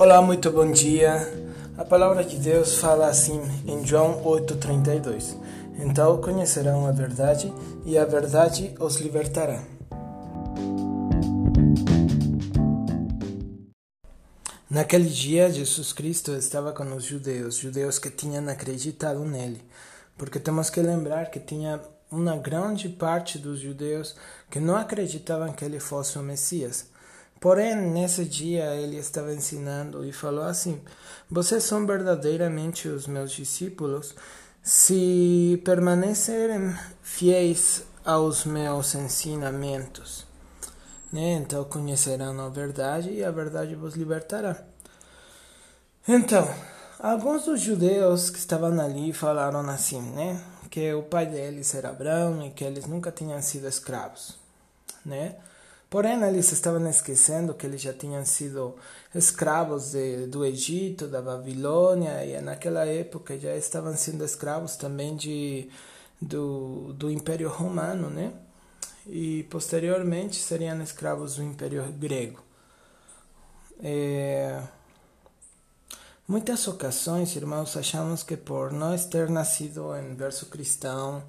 Olá, muito bom dia. A palavra de Deus fala assim em João 8:32. Então conhecerão a verdade e a verdade os libertará. Naquele dia, Jesus Cristo estava com os judeus, judeus que tinham acreditado nele, porque temos que lembrar que tinha uma grande parte dos judeus que não acreditavam que ele fosse o Messias. Porém, nesse dia ele estava ensinando e falou assim: Vocês são verdadeiramente os meus discípulos se permanecerem fiéis aos meus ensinamentos. Né? Então conhecerão a verdade e a verdade vos libertará. Então, alguns dos judeus que estavam ali falaram assim, né? Que o pai deles era Abraão e que eles nunca tinham sido escravos, né? Porém, eles estavam esquecendo que eles já tinham sido escravos de, do Egito, da Babilônia, e naquela época já estavam sendo escravos também de, do, do Império Romano, né? e posteriormente seriam escravos do Império Grego. É... Muitas ocasiões, irmãos, achamos que por nós ter nascido em berço cristão,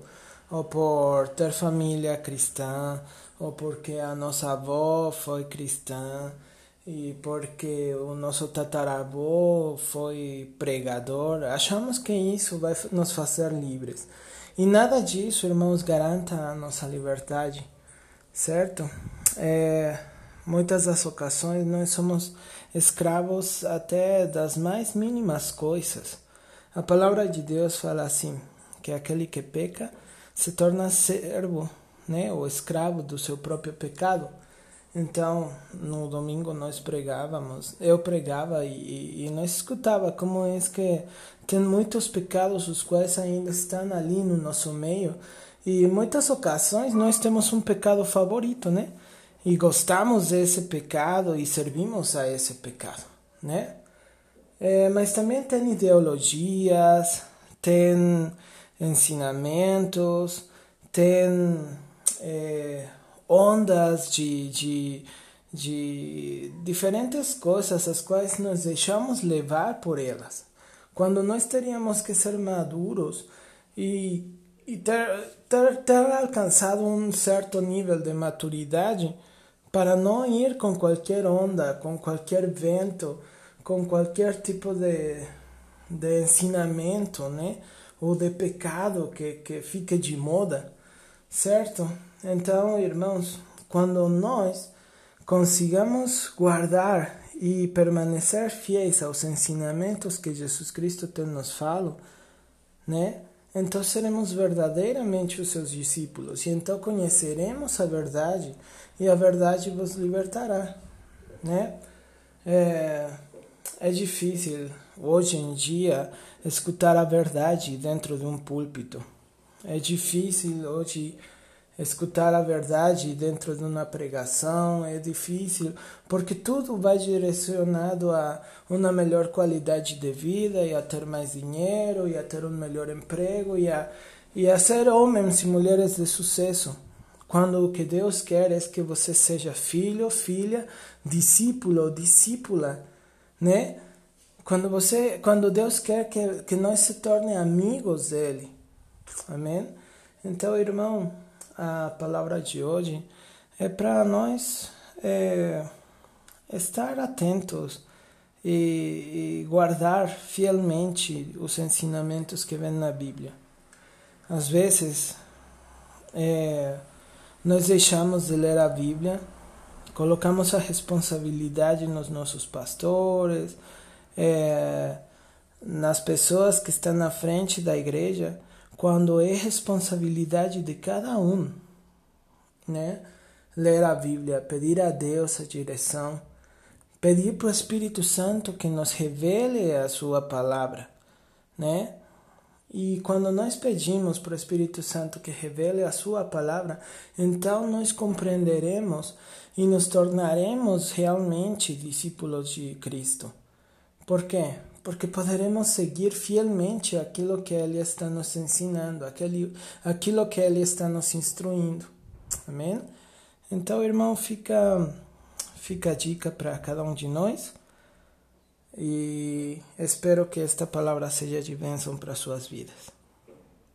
ou por ter família cristã, ou porque a nossa avó foi cristã, e porque o nosso tataravô foi pregador, achamos que isso vai nos fazer livres. E nada disso, irmãos, garanta a nossa liberdade, certo? É, muitas das ocasiões nós somos escravos até das mais mínimas coisas. A palavra de Deus fala assim, que aquele que peca se torna servo, né, ou escravo do seu próprio pecado. Então, no domingo nós pregávamos, eu pregava e, e nós escutava como é que tem muitos pecados os quais ainda estão ali no nosso meio e muitas ocasiões nós temos um pecado favorito, né? E gostamos desse pecado e servimos a esse pecado, né? É, mas também tem ideologias, tem ensinamentos, tem é, ondas de, de, de diferentes coisas as quais nos deixamos levar por elas. Quando nós teríamos que ser maduros e, e ter, ter, ter alcançado um certo nível de maturidade para não ir com qualquer onda, com qualquer vento, com qualquer tipo de, de ensinamento, né? Ou de pecado que, que fique de moda, certo? Então, irmãos, quando nós consigamos guardar e permanecer fiéis aos ensinamentos que Jesus Cristo tem nos falado, né? Então seremos verdadeiramente os seus discípulos e então conheceremos a verdade e a verdade vos libertará, né? É, é difícil hoje em dia escutar a verdade dentro de um púlpito. É difícil hoje escutar a verdade dentro de uma pregação é difícil, porque tudo vai direcionado a uma melhor qualidade de vida e a ter mais dinheiro e a ter um melhor emprego e a, e a ser homens e mulheres de sucesso. Quando o que Deus quer é que você seja filho, filha, discípulo, discípula, né? Quando você, quando Deus quer que, que nós se torne amigos dele. Amém? Então, irmão, a palavra de hoje é para nós é, estar atentos e, e, guardar fielmente os ensinamentos que vêm na Bíblia. Às vezes, é, nós deixamos de ler a Bíblia, colocamos a responsabilidade nos nossos pastores, é, nas pessoas que estão na frente da igreja quando é responsabilidade de cada um, né? Ler a Bíblia, pedir a Deus a direção, pedir para o Espírito Santo que nos revele a sua palavra, né? E quando nós pedimos para o Espírito Santo que revele a sua palavra, então nós compreenderemos e nos tornaremos realmente discípulos de Cristo. Por quê? porque poderemos seguir fielmente aquilo que Ele está nos ensinando, aquilo que Ele está nos instruindo. Amém? Então, irmão, fica, fica a dica para cada um de nós. E espero que esta palavra seja de bênção para suas vidas.